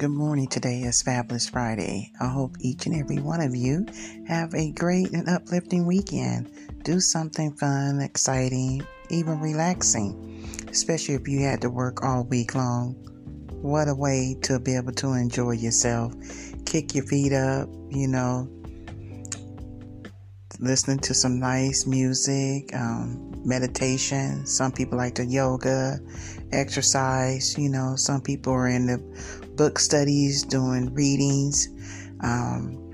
Good morning. Today is Fabulous Friday. I hope each and every one of you have a great and uplifting weekend. Do something fun, exciting, even relaxing, especially if you had to work all week long. What a way to be able to enjoy yourself. Kick your feet up, you know, listening to some nice music, um, meditation. Some people like to yoga, exercise. You know, some people are in the book studies, doing readings, um,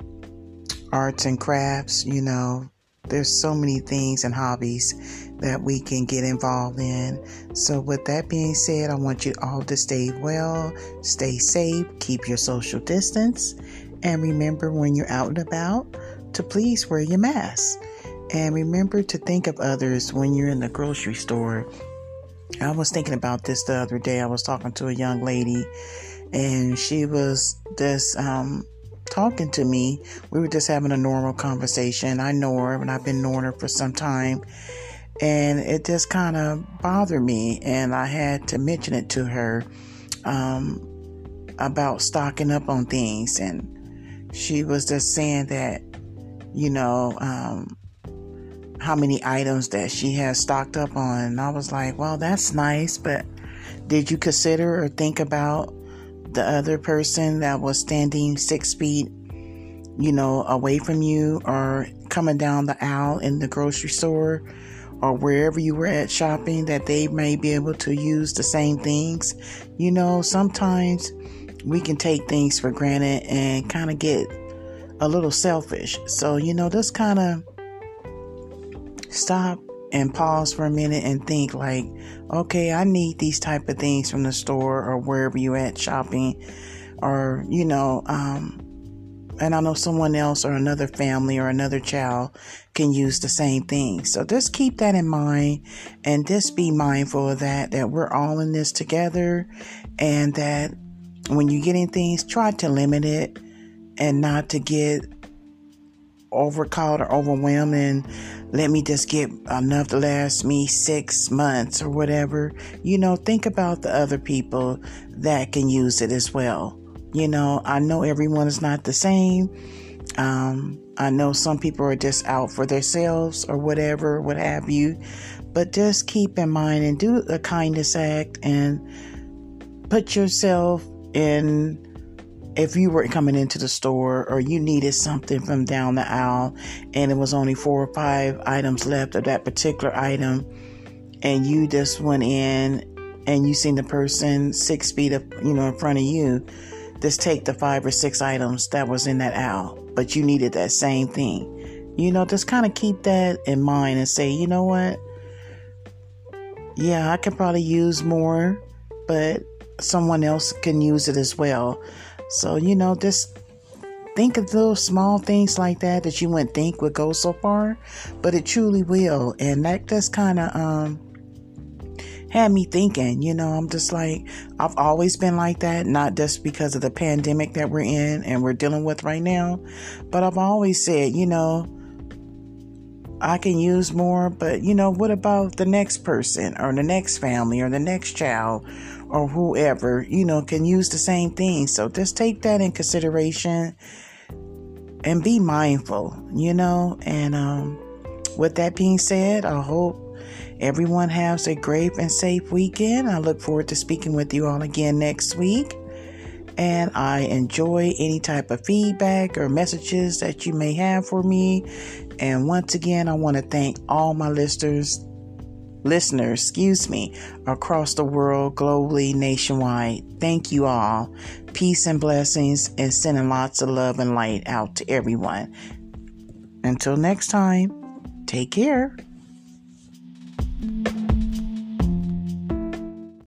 arts and crafts. You know, there's so many things and hobbies that we can get involved in. So, with that being said, I want you all to stay well, stay safe, keep your social distance, and remember when you're out and about to please wear your mask. And remember to think of others when you're in the grocery store. I was thinking about this the other day. I was talking to a young lady, and she was just um, talking to me. We were just having a normal conversation. I know her, and I've been knowing her for some time. And it just kind of bothered me, and I had to mention it to her um, about stocking up on things. And she was just saying that you know, um, how many items that she has stocked up on. And I was like, well, that's nice, but did you consider or think about the other person that was standing six feet, you know, away from you or coming down the aisle in the grocery store or wherever you were at shopping that they may be able to use the same things? You know, sometimes we can take things for granted and kind of get a little selfish. So, you know, just kind of stop and pause for a minute and think like, okay, I need these type of things from the store or wherever you at shopping or, you know, um, and I know someone else or another family or another child can use the same thing. So just keep that in mind and just be mindful of that, that we're all in this together and that when you're getting things, try to limit it and not to get overcaught or overwhelmed and let me just get enough to last me six months or whatever. You know, think about the other people that can use it as well. You know, I know everyone is not the same. Um, I know some people are just out for themselves or whatever, what have you. But just keep in mind and do a kindness act and put yourself in if you were coming into the store or you needed something from down the aisle and it was only four or five items left of that particular item and you just went in and you seen the person six feet up you know in front of you just take the five or six items that was in that aisle but you needed that same thing. You know just kind of keep that in mind and say you know what? Yeah i could probably use more but someone else can use it as well so, you know, just think of those small things like that that you wouldn't think would go so far, but it truly will. And that just kind of um, had me thinking, you know, I'm just like, I've always been like that, not just because of the pandemic that we're in and we're dealing with right now, but I've always said, you know, I can use more, but you know, what about the next person or the next family or the next child or whoever, you know, can use the same thing. So just take that in consideration and be mindful, you know. And um, with that being said, I hope everyone has a great and safe weekend. I look forward to speaking with you all again next week and I enjoy any type of feedback or messages that you may have for me. And once again, I want to thank all my listeners, listeners, excuse me, across the world, globally, nationwide. Thank you all. Peace and blessings, and sending lots of love and light out to everyone. Until next time, take care.